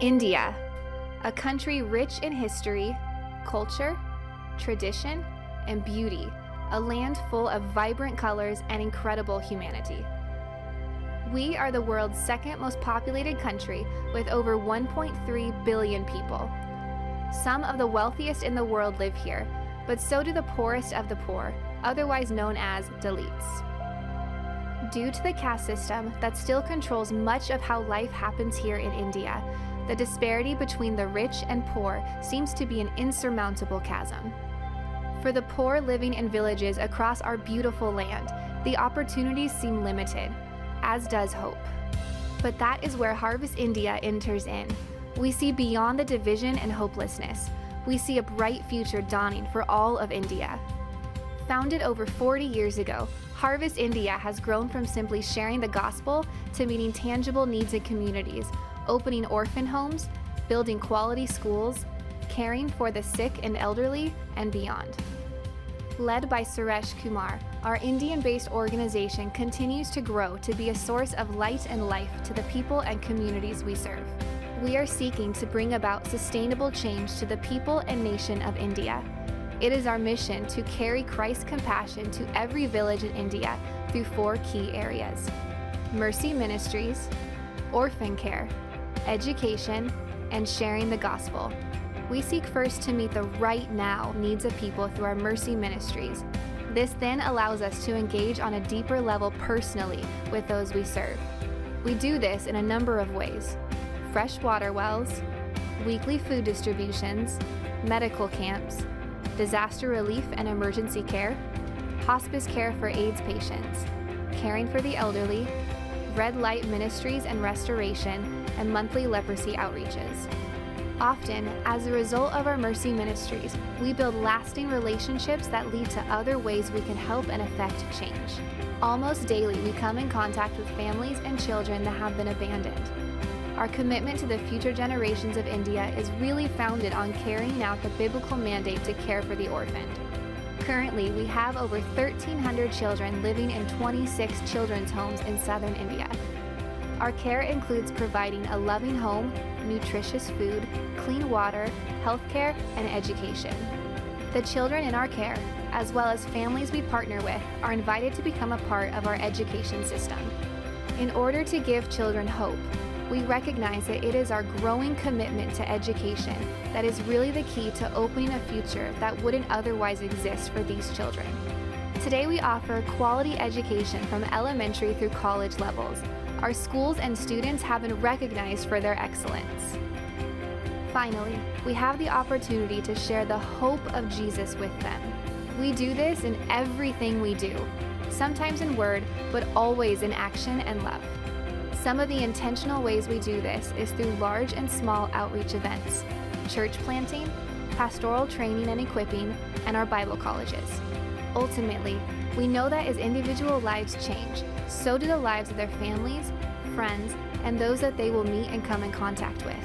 India, a country rich in history, culture, tradition, and beauty, a land full of vibrant colors and incredible humanity. We are the world's second most populated country with over 1.3 billion people. Some of the wealthiest in the world live here, but so do the poorest of the poor, otherwise known as Dalits. Due to the caste system that still controls much of how life happens here in India, the disparity between the rich and poor seems to be an insurmountable chasm. For the poor living in villages across our beautiful land, the opportunities seem limited, as does hope. But that is where Harvest India enters in. We see beyond the division and hopelessness. We see a bright future dawning for all of India. Founded over 40 years ago, Harvest India has grown from simply sharing the gospel to meeting tangible needs in communities, opening orphan homes, building quality schools, caring for the sick and elderly, and beyond. Led by Suresh Kumar, our Indian based organization continues to grow to be a source of light and life to the people and communities we serve. We are seeking to bring about sustainable change to the people and nation of India. It is our mission to carry Christ's compassion to every village in India through four key areas Mercy Ministries, orphan care, education, and sharing the gospel. We seek first to meet the right now needs of people through our Mercy Ministries. This then allows us to engage on a deeper level personally with those we serve. We do this in a number of ways fresh water wells, weekly food distributions, medical camps, disaster relief and emergency care, hospice care for AIDS patients, caring for the elderly, red light ministries and restoration, and monthly leprosy outreaches. Often, as a result of our mercy ministries, we build lasting relationships that lead to other ways we can help and affect change. Almost daily, we come in contact with families and children that have been abandoned. Our commitment to the future generations of India is really founded on carrying out the biblical mandate to care for the orphaned. Currently, we have over 1,300 children living in 26 children's homes in southern India. Our care includes providing a loving home, nutritious food, clean water, healthcare, and education. The children in our care, as well as families we partner with, are invited to become a part of our education system. In order to give children hope, we recognize that it is our growing commitment to education that is really the key to opening a future that wouldn't otherwise exist for these children. Today, we offer quality education from elementary through college levels. Our schools and students have been recognized for their excellence. Finally, we have the opportunity to share the hope of Jesus with them. We do this in everything we do, sometimes in word, but always in action and love. Some of the intentional ways we do this is through large and small outreach events, church planting, pastoral training and equipping, and our Bible colleges. Ultimately, we know that as individual lives change, so do the lives of their families, friends, and those that they will meet and come in contact with.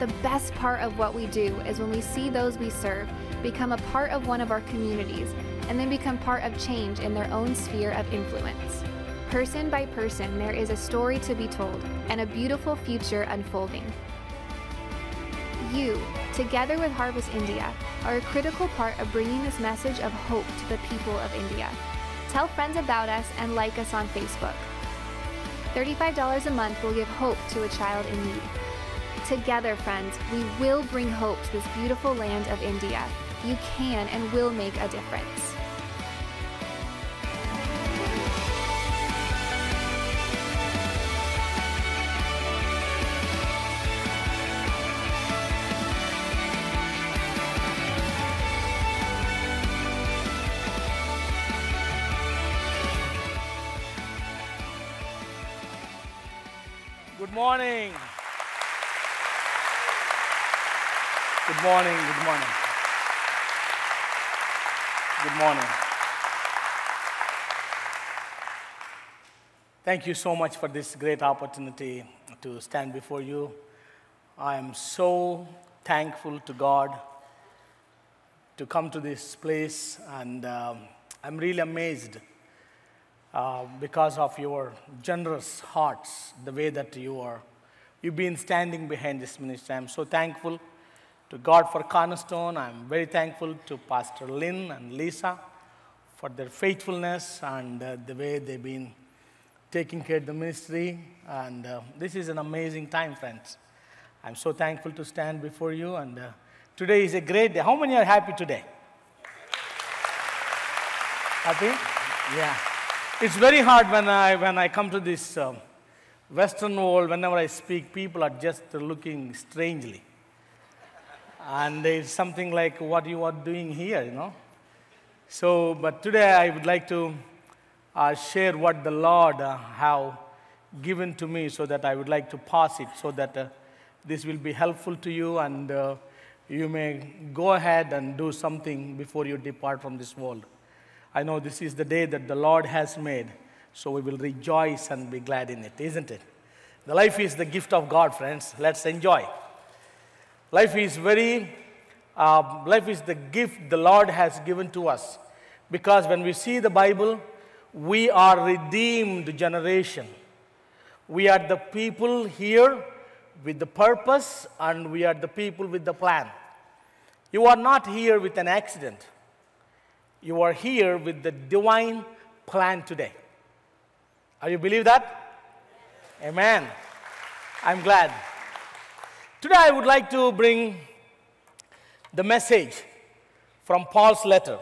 The best part of what we do is when we see those we serve become a part of one of our communities and then become part of change in their own sphere of influence. Person by person, there is a story to be told and a beautiful future unfolding. You, together with Harvest India, are a critical part of bringing this message of hope to the people of India. Tell friends about us and like us on Facebook. $35 a month will give hope to a child in need. Together, friends, we will bring hope to this beautiful land of India. You can and will make a difference. Good morning. Good morning. Good morning. Good morning. Thank you so much for this great opportunity to stand before you. I am so thankful to God to come to this place, and um, I'm really amazed uh, because of your generous hearts, the way that you are you've been standing behind this ministry. I'm so thankful to God for Cornerstone. I'm very thankful to Pastor Lynn and Lisa for their faithfulness and uh, the way they've been taking care of the ministry. And uh, this is an amazing time, friends. I'm so thankful to stand before you. And uh, today is a great day. How many are happy today? Happy? Yeah. It's very hard when I, when I come to this um, Western world, whenever I speak, people are just looking strangely. And it's something like what you are doing here, you know. So, but today I would like to uh, share what the Lord uh, have given to me so that I would like to pass it so that uh, this will be helpful to you and uh, you may go ahead and do something before you depart from this world. I know this is the day that the Lord has made, so we will rejoice and be glad in it, isn't it? The life is the gift of God, friends. Let's enjoy. Life is very, uh, life is the gift the Lord has given to us. Because when we see the Bible, we are redeemed generation. We are the people here with the purpose, and we are the people with the plan. You are not here with an accident. You are here with the divine plan today. Are you believe that? Amen. I'm glad. Today I would like to bring the message from Paul's letter.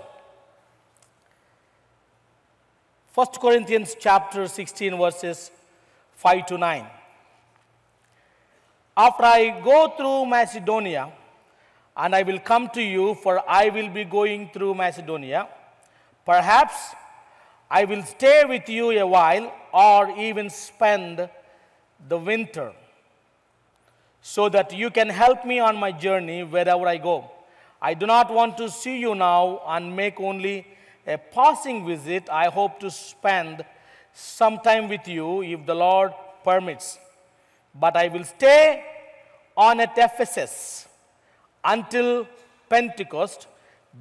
1 Corinthians chapter 16 verses 5 to 9. After I go through Macedonia, and I will come to you, for I will be going through Macedonia. Perhaps I will stay with you a while, or even spend the winter, so that you can help me on my journey wherever I go. I do not want to see you now and make only a passing visit. I hope to spend some time with you if the Lord permits. But I will stay on at Ephesus until Pentecost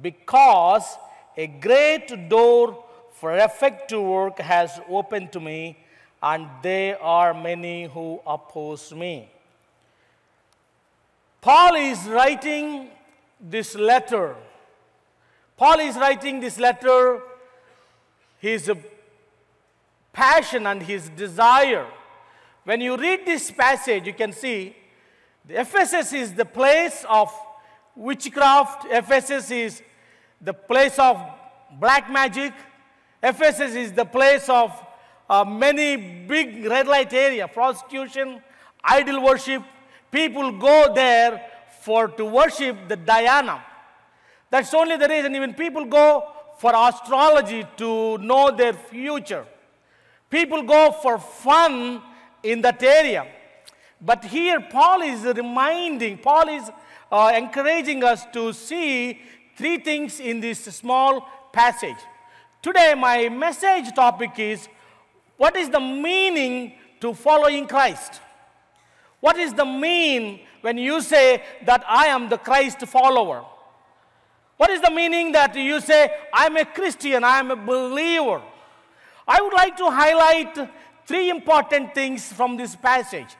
because a great door for effective work has opened to me, and there are many who oppose me. Paul is writing this letter. Paul is writing this letter, his passion and his desire. When you read this passage, you can see the Ephesus is the place of witchcraft. Ephesus is the place of black magic. Ephesus is the place of uh, many big red light area, prostitution, idol worship. People go there for to worship the Diana. That's only the reason. Even people go for astrology to know their future. People go for fun in that area. But here, Paul is reminding, Paul is uh, encouraging us to see three things in this small passage. Today, my message topic is what is the meaning to following Christ? What is the mean when you say that I am the Christ follower? What is the meaning that you say, I'm a Christian, I'm a believer? I would like to highlight three important things from this passage.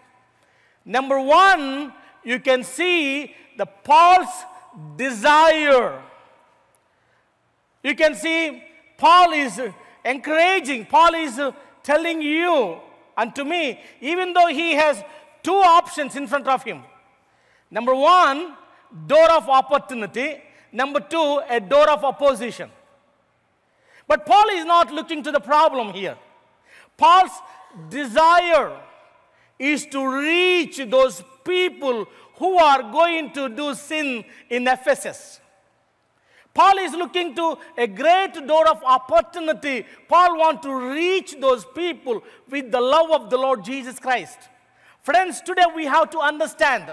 Number one, you can see the Paul's desire. You can see Paul is encouraging, Paul is telling you and to me, even though he has two options in front of him. Number one, door of opportunity. Number two, a door of opposition. But Paul is not looking to the problem here. Paul's desire is to reach those people who are going to do sin in Ephesus. Paul is looking to a great door of opportunity. Paul wants to reach those people with the love of the Lord Jesus Christ. Friends, today we have to understand.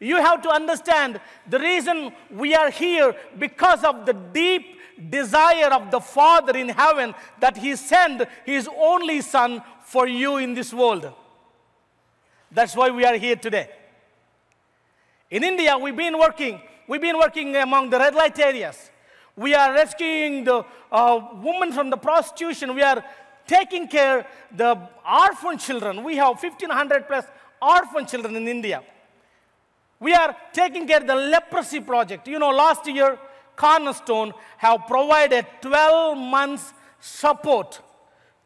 You have to understand the reason we are here because of the deep desire of the Father in heaven that He sent His only Son for you in this world. That's why we are here today. In India, we've been working. We've been working among the red light areas. We are rescuing the uh, women from the prostitution. We are taking care the orphan children. We have 1,500 plus orphan children in India. We are taking care of the leprosy project. You know, last year, Cornerstone have provided 12 months support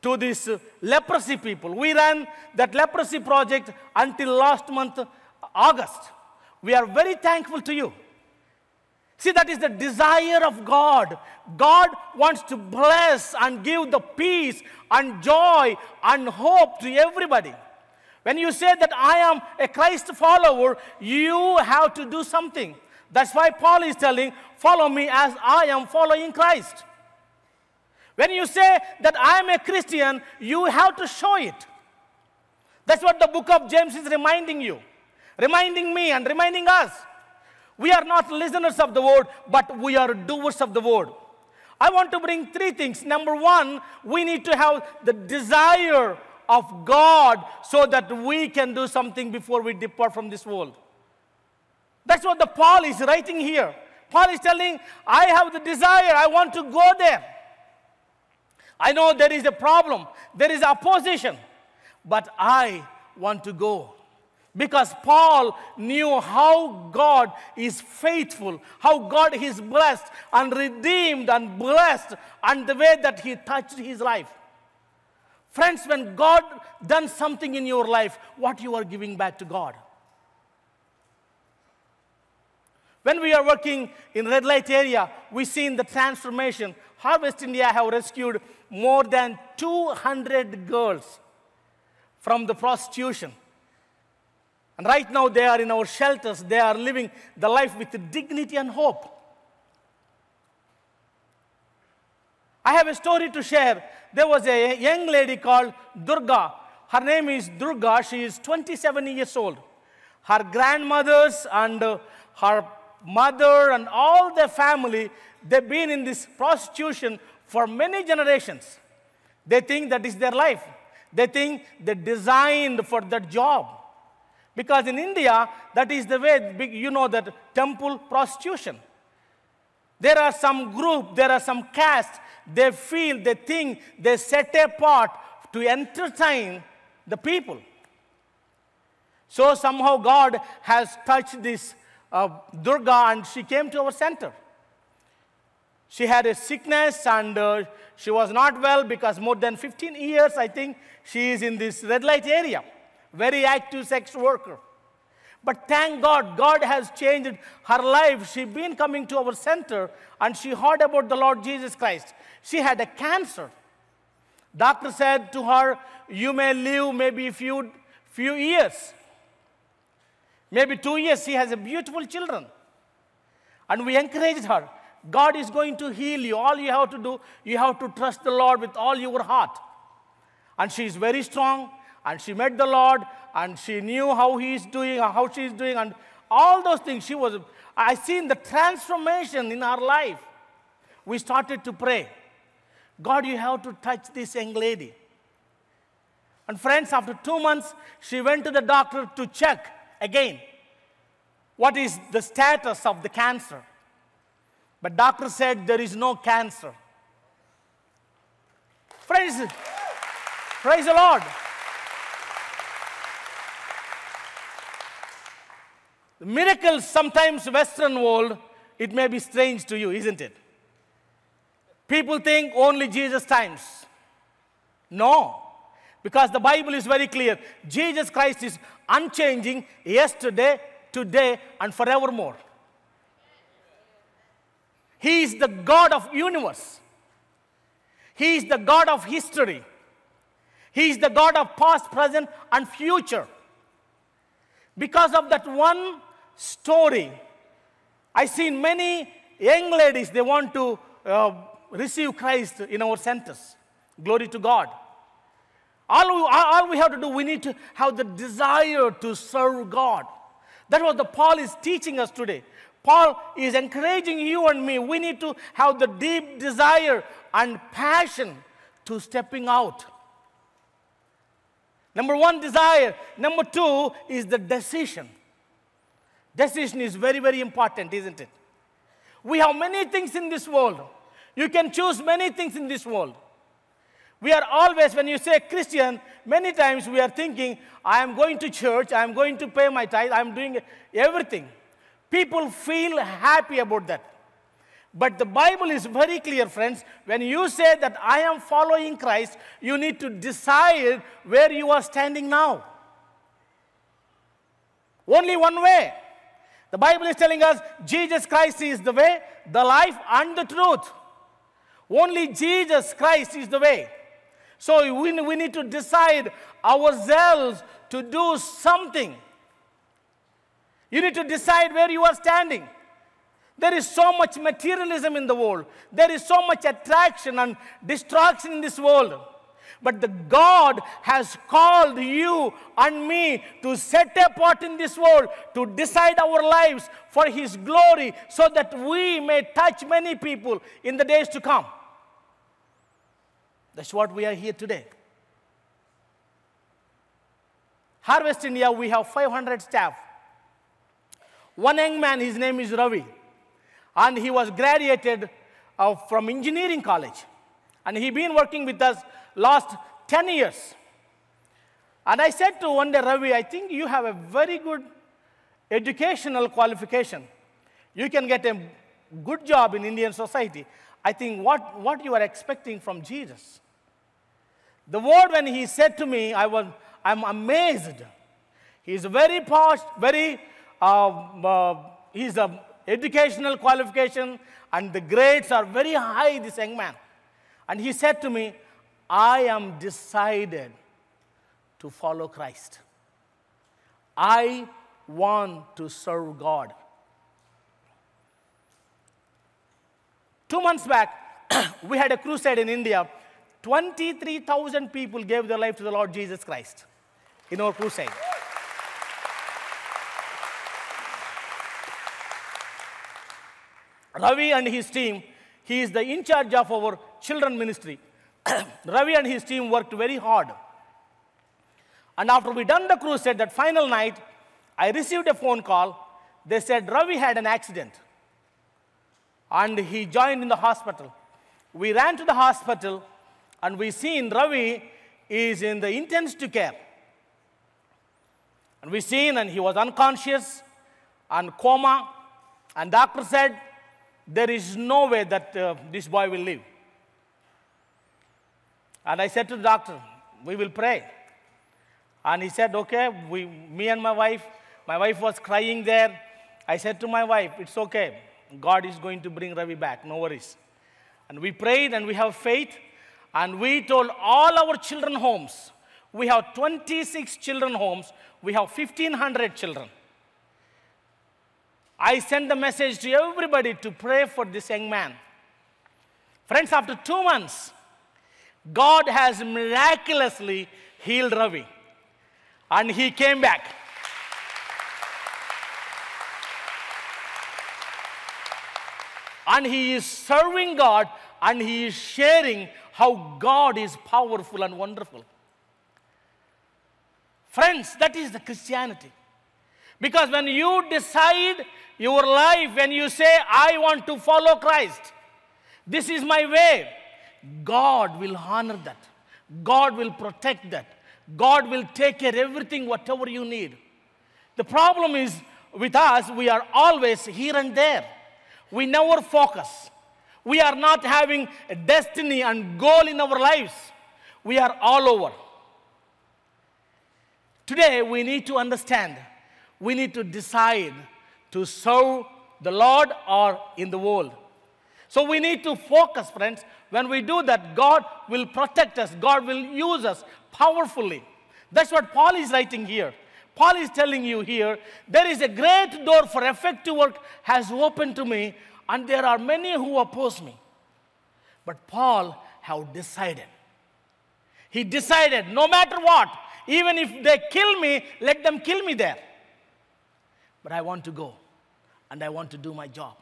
to these uh, leprosy people. We ran that leprosy project until last month, August. We are very thankful to you. See, that is the desire of God. God wants to bless and give the peace and joy and hope to everybody. When you say that I am a Christ follower, you have to do something. That's why Paul is telling, Follow me as I am following Christ. When you say that I am a Christian, you have to show it. That's what the book of James is reminding you, reminding me and reminding us. We are not listeners of the word, but we are doers of the word. I want to bring three things. Number one, we need to have the desire of God so that we can do something before we depart from this world. That's what the Paul is writing here. Paul is telling, I have the desire, I want to go there. I know there is a problem, there is opposition, but I want to go. Because Paul knew how God is faithful, how God is blessed and redeemed and blessed, and the way that He touched his life. Friends, when God done something in your life, what you are giving back to God? When we are working in red light area, we see in the transformation. Harvest India have rescued more than 200 girls from the prostitution. And right now, they are in our shelters. They are living the life with dignity and hope. I have a story to share. There was a young lady called Durga. Her name is Durga. She is 27 years old. Her grandmothers and her mother and all their family, they've been in this prostitution for many generations. They think that is their life. They think they're designed for that job. Because in India, that is the way, you know, that temple prostitution. There are some group, there are some caste, they feel, they think, they set apart to entertain the people. So somehow God has touched this uh, Durga and she came to our center. She had a sickness and uh, she was not well because more than 15 years, I think, she is in this red light area very active sex worker. But thank God, God has changed her life. She's been coming to our center and she heard about the Lord Jesus Christ. She had a cancer. Doctor said to her, you may live maybe a few, few years. Maybe two years. She has a beautiful children. And we encouraged her. God is going to heal you. All you have to do, you have to trust the Lord with all your heart. And she is very strong and she met the Lord and she knew how he is doing, how she is doing, and all those things. She was, I seen the transformation in our life. We started to pray. God, you have to touch this young lady. And friends, after two months, she went to the doctor to check again what is the status of the cancer. But doctor said there is no cancer. Friends, praise the Lord. The miracles sometimes western world it may be strange to you isn't it people think only jesus times no because the bible is very clear jesus christ is unchanging yesterday today and forevermore he is the god of universe he is the god of history he is the god of past present and future because of that one story. I seen many young ladies, they want to uh, receive Christ in our centers. Glory to God. All we, all we have to do, we need to have the desire to serve God. That was the Paul is teaching us today. Paul is encouraging you and me. We need to have the deep desire and passion to stepping out. Number one, desire. Number two is the decision. Decision is very, very important, isn't it? We have many things in this world. You can choose many things in this world. We are always, when you say Christian, many times we are thinking, I am going to church, I am going to pay my tithe, I am doing everything. People feel happy about that. But the Bible is very clear, friends. When you say that I am following Christ, you need to decide where you are standing now. Only one way. The Bible is telling us Jesus Christ is the way, the life, and the truth. Only Jesus Christ is the way. So we, we need to decide ourselves to do something. You need to decide where you are standing. There is so much materialism in the world. There is so much attraction and distraction in this world. But the God has called you and me to set apart in this world, to decide our lives for His glory, so that we may touch many people in the days to come. That's what we are here today. Harvest India, we have 500 staff. One young man, his name is Ravi, and he was graduated uh, from engineering college. And he been working with us last 10 years. And I said to one day, Ravi, I think you have a very good educational qualification. You can get a good job in Indian society. I think what, what you are expecting from Jesus. The word when he said to me, I was, I'm amazed. He's very posh, very, uh, uh, he's a educational qualification and the grades are very high, this young man. And he said to me, I am decided to follow Christ. I want to serve God. Two months back, we had a crusade in India 23,000 people gave their life to the Lord Jesus Christ in our crusade. Ravi and his team, he is the in charge of our children ministry. Ravi and his team worked very hard. And after we done the crusade, that final night, I received a phone call. They said Ravi had an accident and he joined in the hospital. We ran to the hospital and we seen Ravi is in the intensive care. And we seen and he was unconscious and coma. And doctor said, there is no way that uh, this boy will live. And I said to the doctor, we will pray. And he said, okay, we, me and my wife, my wife was crying there. I said to my wife, it's okay. God is going to bring Ravi back, no worries. And we prayed and we have faith. And we told all our children homes, we have 26 children homes, we have 1,500 children. I sent the message to everybody to pray for this young man. Friends, after two months, God has miraculously healed Ravi. And he came back. And he is serving God and he is sharing how God is powerful and wonderful. Friends, that is the Christianity. Because when you decide your life, when you say, I want to follow Christ, this is my way, God will honor that. God will protect that. God will take care of everything, whatever you need. The problem is with us, we are always here and there. We never focus. We are not having a destiny and goal in our lives. We are all over. Today, we need to understand, we need to decide to serve the Lord or in the world. So we need to focus, friends. When we do that, God will protect us, God will use us powerfully. That's what Paul is writing here. Paul is telling you here, there is a great door for effective work has opened to me and there are many who oppose me. But Paul have decided. He decided no matter what, even if they kill me, let them kill me there. But I want to go and I want to do my job.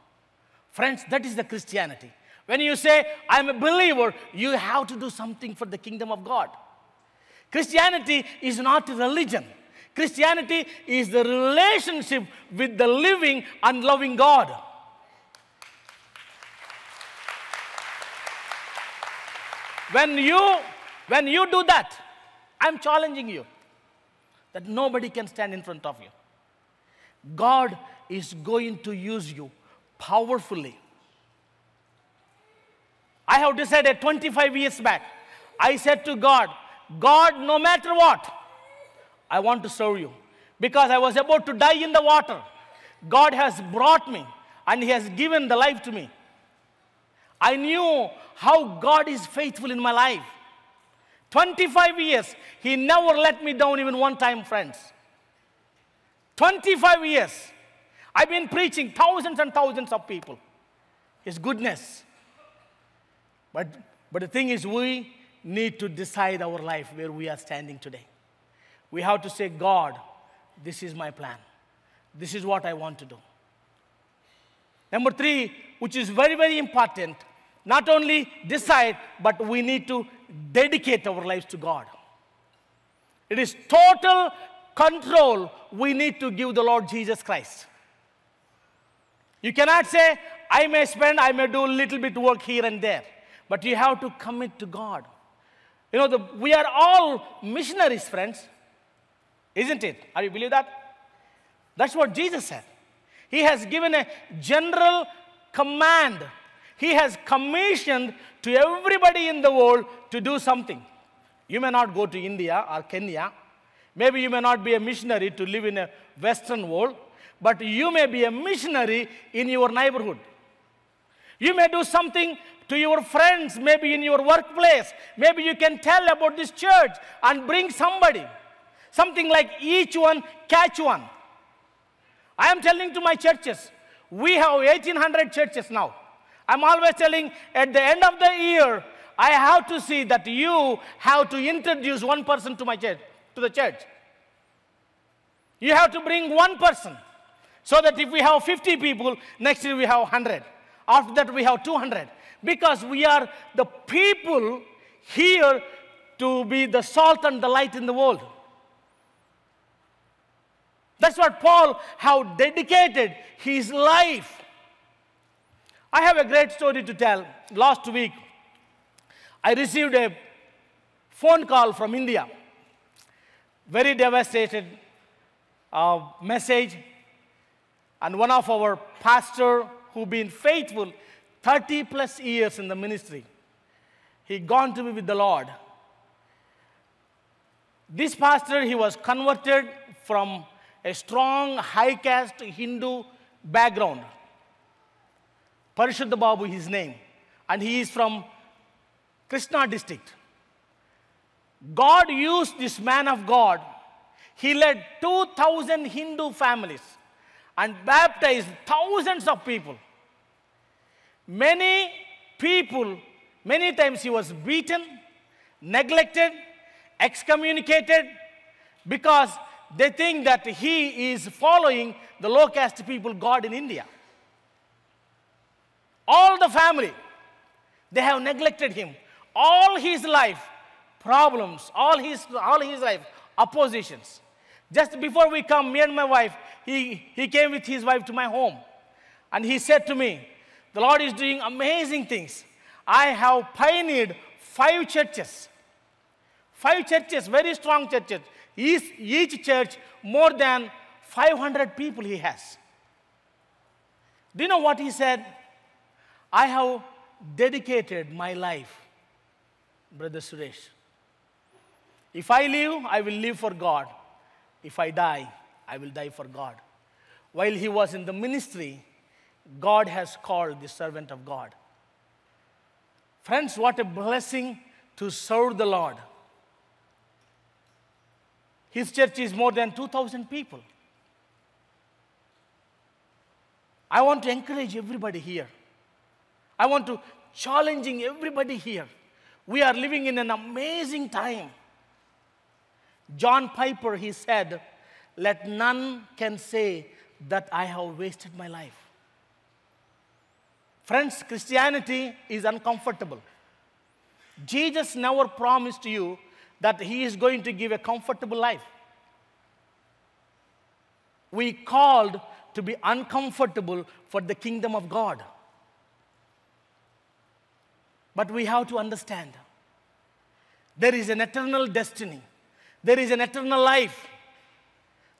Friends, that is the Christianity. When you say, I'm a believer, you have to do something for the kingdom of God. Christianity is not religion. Christianity is the relationship with the living and loving God. When you When you do that, I'm challenging you that nobody can stand in front of you. God is going to use you powerfully. I have decided 25 years back, I said to God, God, no matter what, I want to serve you. Because I was about to die in the water. God has brought me and He has given the life to me. I knew how God is faithful in my life. 25 years, He never let me down even one time, friends. 25 years. I've been preaching thousands and thousands of people. His goodness. But, but the thing is, we need to decide our life where we are standing today. We have to say, God, this is my plan. This is what I want to do. Number three, which is very, very important, not only decide, but we need to dedicate our lives to God. It is total control we need to give the Lord Jesus Christ. You cannot say, I may spend, I may do a little bit work here and there, but you have to commit to God. You know, the, we are all missionaries, friends. Isn't it? Are you believe that? That's what Jesus said. He has given a general command. He has commissioned to everybody in the world to do something. You may not go to India or Kenya. Maybe you may not be a missionary to live in a Western world, but you may be a missionary in your neighborhood. You may do something to your friends, maybe in your workplace. Maybe you can tell about this church and bring somebody. Something like each one catch one. I am telling to my churches, we have 1800 churches now. I'm always telling at the end of the year, I have to see that you have to introduce one person to my church, to the church. You have to bring one person. So that if we have 50 people, next year we have 100. After that we have 200. Because we are the people here to be the salt and the light in the world. That's what Paul how dedicated his life. I have a great story to tell. Last week, I received a phone call from India. Very devastated uh, message. And one of our pastor who been faithful 30 plus years in the ministry, he gone to be with the Lord. This pastor, he was converted from a strong, high caste Hindu background. Parishuddha Babu, his name. And he is from Krishna district. God used this man of God. He led 2,000 Hindu families and baptized thousands of people. Many people, many times he was beaten, neglected, excommunicated because they think that he is following the low caste people God in India. All the family, they have neglected him. All his life, problems, all his, all his life, oppositions. Just before we come, me and my wife, he, he came with his wife to my home. And he said to me, The Lord is doing amazing things. I have pioneered five churches. Five churches, very strong churches. Each, each church, more than 500 people he has. Do you know what he said? I have dedicated my life, Brother Suresh. If I live, I will live for God. If I die, I will die for God. While he was in the ministry, God has called the servant of God. Friends, what a blessing to serve the Lord. His church is more than 2,000 people. I want to encourage everybody here. I want to challenging everybody here. We are living in an amazing time. John Piper, he said, let none can say that I have wasted my life. Friends, Christianity is uncomfortable. Jesus never promised you that He is going to give a comfortable life. We called to be uncomfortable for the kingdom of God. But we have to understand There is an eternal destiny. There is an eternal life.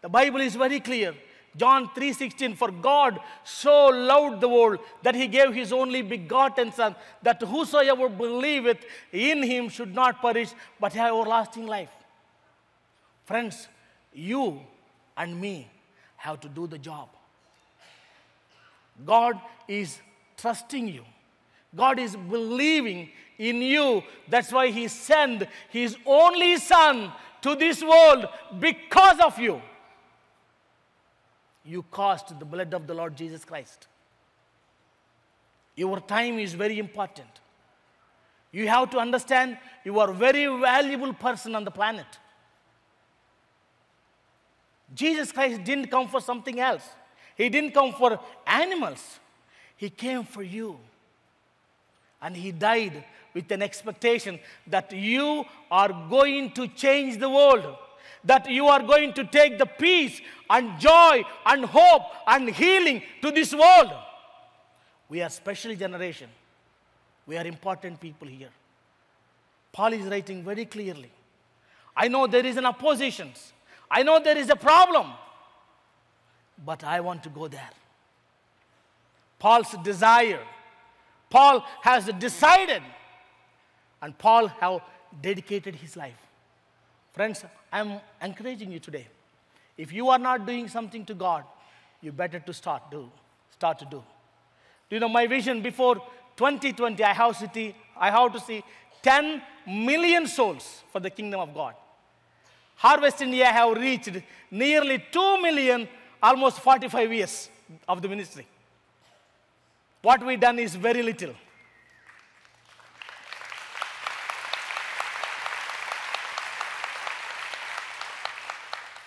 The Bible is very clear. John 3:16 for God so loved the world that he gave his only begotten son that whosoever believeth in him should not perish but have everlasting life. Friends, you and me have to do the job. God is trusting you. God is believing in you. That's why he sent his only son to this world because of you you cost the blood of the Lord Jesus Christ. Your time is very important. You have to understand you are a very valuable person on the planet. Jesus Christ didn't come for something else. He didn't come for animals. He came for you. And he died with an expectation that you are going to change the world that you are going to take the peace and joy and hope and healing to this world. We are special generation. We are important people here. Paul is writing very clearly. I know there is an opposition. I know there is a problem. But I want to go there. Paul's desire. Paul has decided. And Paul have dedicated his life. Friends, I'm encouraging you today. If you are not doing something to God, you better to start do. Start to do. Do you know my vision before 2020? I have city. I have to see 10 million souls for the kingdom of God. Harvest India have reached nearly 2 million, almost 45 years of the ministry. What we done is very little.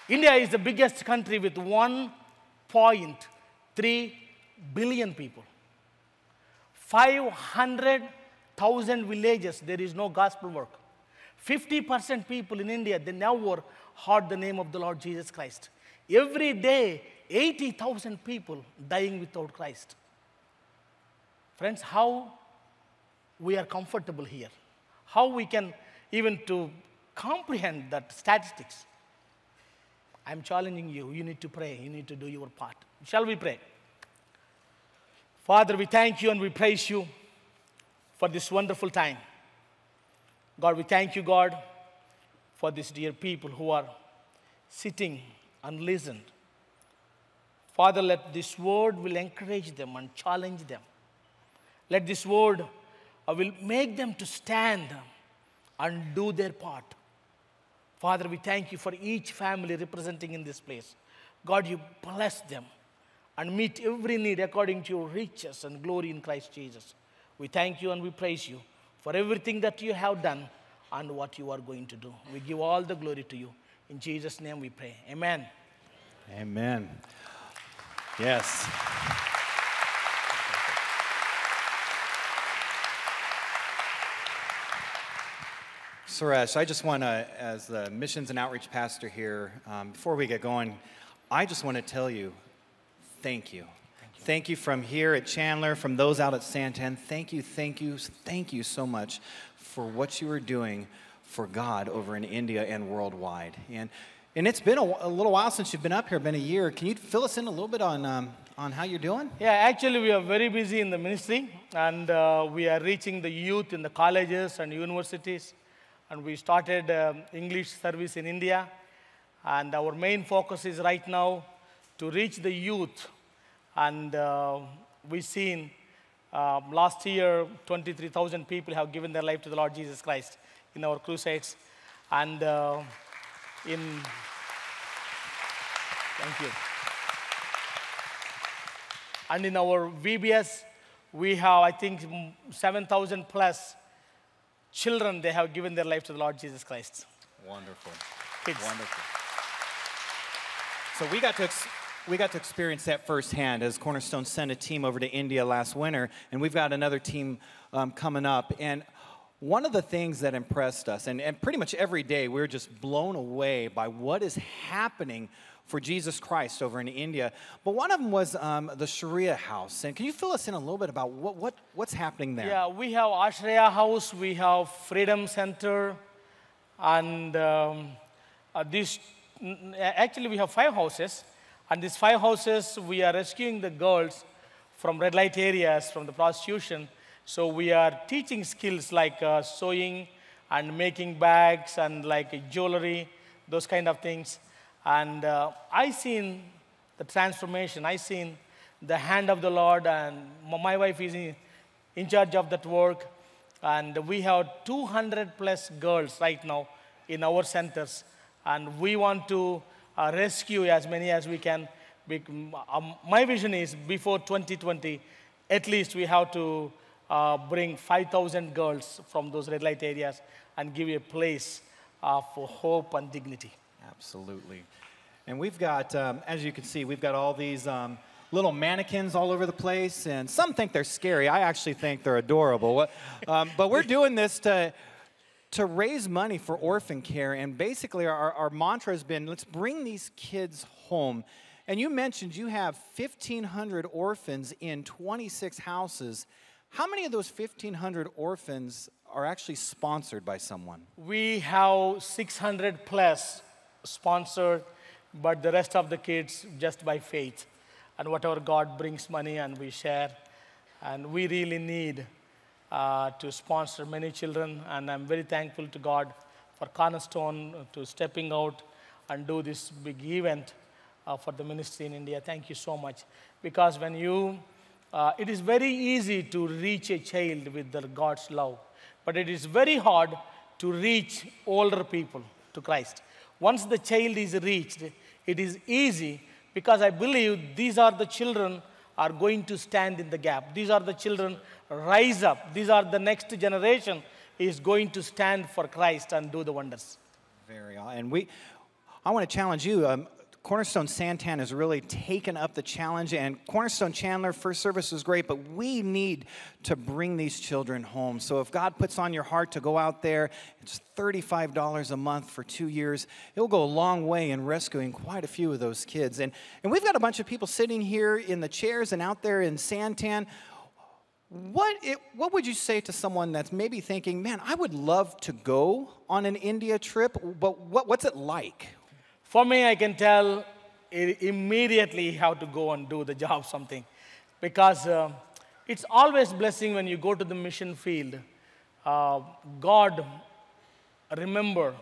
India is the biggest country with 1.3 billion people. 500,000 villages, there is no gospel work. 50% people in India, they never heard the name of the Lord Jesus Christ. Every day, 80,000 people dying without Christ. Friends, how we are comfortable here? How we can even to comprehend that statistics? I'm challenging you. You need to pray. You need to do your part. Shall we pray? Father, we thank you and we praise you for this wonderful time. God, we thank you, God, for these dear people who are sitting and listened. Father, let this word will encourage them and challenge them. Let this word I will make them to stand and do their part. Father, we thank you for each family representing in this place. God, you bless them and meet every need according to your riches and glory in Christ Jesus. We thank you and we praise you for everything that you have done and what you are going to do. We give all the glory to you. In Jesus' name we pray. Amen. Amen. Yes. Suresh, I just want to, as the missions and outreach pastor here, um, before we get going, I just want to tell you thank you. Thank you. From here at Chandler, from those out at Santan. Thank you, thank you, thank you so much for what you are doing for God over in India and worldwide. And, and it's been a, a little while since you've been up here, been a year. Can you fill us in a little bit on, um, on how you're doing? Yeah, actually, we are very busy in the ministry, and uh, we are reaching the youth in the colleges and universities and we started um, English service in India. And our main focus is right now to reach the youth. And uh, we've seen uh, last year 23,000 people have given their life to the Lord Jesus Christ in our crusades. And uh, in, thank you. And in our VBS, we have, I think, 7,000 plus children, they have given their life to the Lord Jesus Christ. Wonderful. Kids. Wonderful. So we got to we got to experience that firsthand as Cornerstone sent a team over to India last winter, and we've got another team um, coming up. And one of the things that impressed us, and, and pretty much every day, we we're just blown away by what is happening for Jesus Christ over in India. But one of them was um, the Ashraya House. And can you fill us in a little bit about what, what, what's happening there? Yeah, we have Ashraya House, we have Freedom Center, And um, uh, this, actually, we have five houses. And these five houses, we are rescuing the girls from red light areas, from the prostitution. So we are teaching skills like uh, sewing and making bags and like jewelry, those kind of things. And uh, I seen the transformation. I seen the hand of the Lord, and my wife is in, in charge of that work. And we have 200 plus girls right now in our centers, and we want to uh, rescue as many as we can. Um, my vision is before 2020, at least we have to uh, bring 5,000 girls from those red light areas and give you a place uh, for hope and dignity. Absolutely. And we've got, um, as you can see, we've got all these um, little mannequins all over the place, and some think they're scary. I actually think they're adorable. Um, but we're doing this to, to raise money for orphan care, and basically our, our mantra has been let's bring these kids home. And you mentioned you have 1,500 orphans in 26 houses. How many of those 1,500 orphans are actually sponsored by someone? We have 600 plus sponsored, but the rest of the kids just by faith. And whatever God brings money and we share. And we really need uh, to sponsor many children. And I'm very thankful to God for Cornerstone to stepping out and do this big event uh, for the ministry in India. Thank you so much. Because when you, uh, it is very easy to reach a child with the God's love, but it is very hard to reach older people to Christ. Once the child is reached, it is easy because I believe these are the children are going to stand in the gap. These are the children rise up. These are the next generation is going to stand for Christ and do the wonders. Very and we, I want to challenge you. Um, Cornerstone Santan has really taken up the challenge, and Cornerstone Chandler first service was great, but we need to bring these children home. So if God puts on your heart to go out there, it's $35 a month for two years. It'll go a long way in rescuing quite a few of those kids. And, and we've got a bunch of people sitting here in the chairs and out there in Santan. What, it, what would you say to someone that's maybe thinking, man, I would love to go on an India trip, but what, what's it like? For me, I can tell immediately how to go and do the job something, because uh, it's always blessing when you go to the mission field. Uh, God, remember,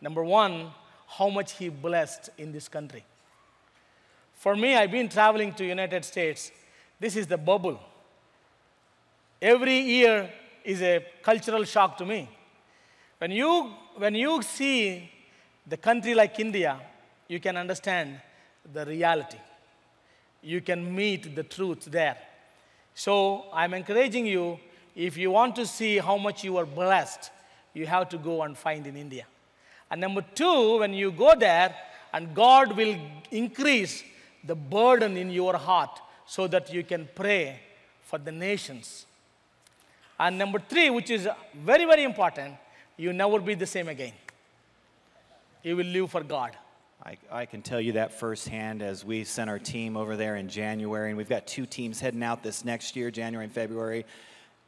number one, how much He blessed in this country. For me, I've been traveling to United States. This is the bubble. Every year is a cultural shock to me. When you, when you see the country like India, you can understand the reality. You can meet the truth there. So I'm encouraging you, if you want to see how much you are blessed, you have to go and find in India. And number two, when you go there, and God will increase the burden in your heart so that you can pray for the nations. And number three, which is very, very important, you never be the same again. You will live for God. I, I can tell you that firsthand as we sent our team over there in January, and we've got two teams heading out this next year, January and February.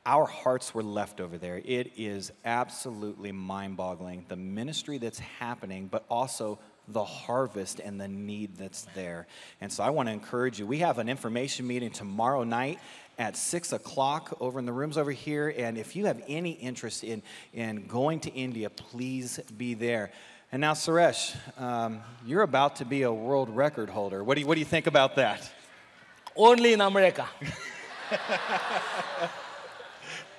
Our hearts were left over there. It is absolutely mind boggling the ministry that's happening, but also the harvest and the need that's there. And so I want to encourage you. We have an information meeting tomorrow night at 6 o'clock over in the rooms over here. And if you have any interest in, in going to India, please be there. And now, Suresh, um, you're about to be a world record holder. What do you, what do you think about that? Only in America.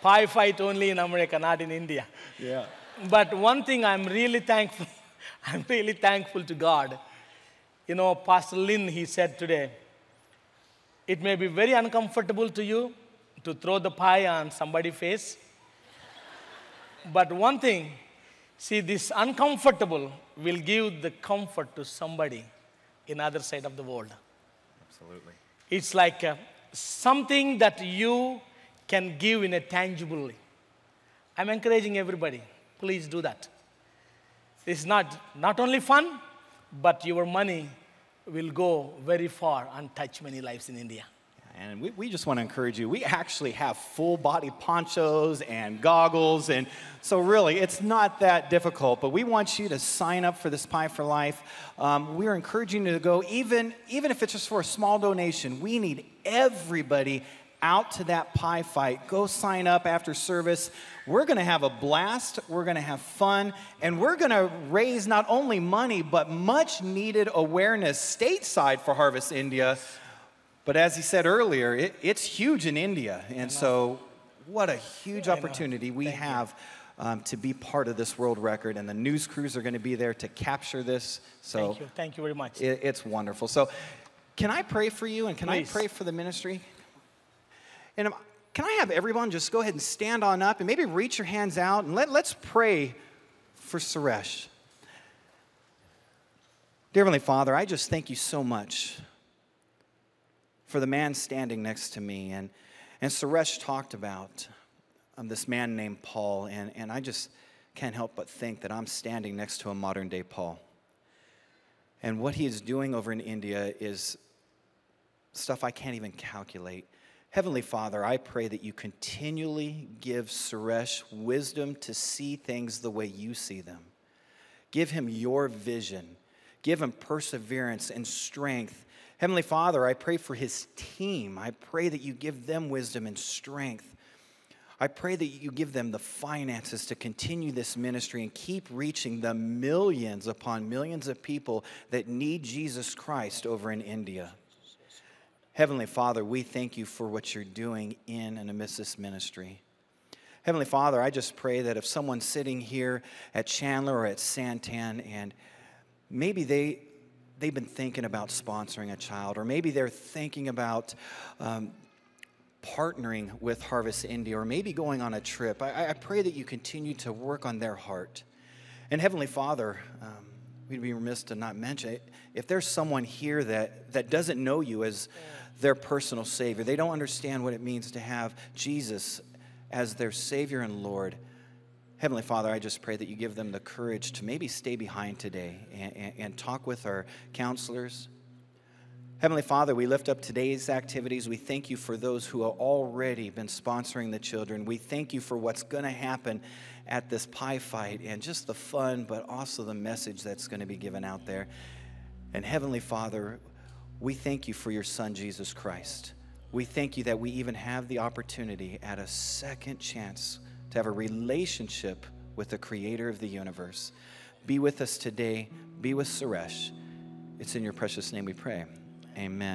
Pie fight only in America, not in India. Yeah. But one thing I'm really thankful, I'm really thankful to God. You know, Pastor Lynn, he said today, it may be very uncomfortable to you to throw the pie on somebody's face. But one thing, see, this uncomfortable will give the comfort to somebody in other side of the world. Absolutely. It's like uh, something that you can give in a tangible way. I'm encouraging everybody, please do that. It's not, not only fun, but your money will go very far and touch many lives in India. And we, we just want to encourage you. We actually have full body ponchos and goggles. And so, really, it's not that difficult. But we want you to sign up for this Pie for Life. Um, we're encouraging you to go, even, even if it's just for a small donation. We need everybody out to that pie fight. Go sign up after service. We're going to have a blast. We're going to have fun. And we're going to raise not only money, but much needed awareness stateside for Harvest India. But as he said earlier, it, it's huge in India. And so, what a huge opportunity we have um, to be part of this world record. And the news crews are going to be there to capture this. So, Thank you. Thank you very much. it, it's wonderful. So, can I pray for you and can Please. I pray for the ministry? And can I have everyone just go ahead and stand on up and maybe reach your hands out and let, let's pray for Suresh. Dear Heavenly Father, I just thank you so much for the man standing next to me. And, and Suresh talked about um, this man named Paul, and, and I just can't help but think that I'm standing next to a modern day Paul. And what he is doing over in India is stuff I can't even calculate. Heavenly Father, I pray that you continually give Suresh wisdom to see things the way you see them. Give him your vision. Give him perseverance and strength. Heavenly Father, I pray for his team. I pray that you give them wisdom and strength. I pray that you give them the finances to continue this ministry and keep reaching the millions upon millions of people that need Jesus Christ over in India. Heavenly Father, we thank you for what you're doing in and amidst this ministry. Heavenly Father, I just pray that if someone's sitting here at Chandler or at Santan and maybe they, they've been thinking about sponsoring a child, or maybe they're thinking about um, partnering with Harvest India, or maybe going on a trip, I, I pray that you continue to work on their heart. And Heavenly Father, um, we'd be remiss to not mention it. If there's someone here that, that doesn't know you as their personal Savior, they don't understand what it means to have Jesus as their Savior and Lord. Heavenly Father, I just pray that you give them the courage to maybe stay behind today and, and, and talk with our counselors. Heavenly Father, we lift up today's activities. We thank you for those who have already been sponsoring the children. We thank you for what's going to happen at this pie fight and just the fun, but also the message that's going to be given out there. And Heavenly Father, we thank you for your Son, Jesus Christ. We thank you that we even have the opportunity at a second chance to have a relationship with the Creator of the universe. Be with us today. Be with Suresh. It's in your precious name we pray. Amen.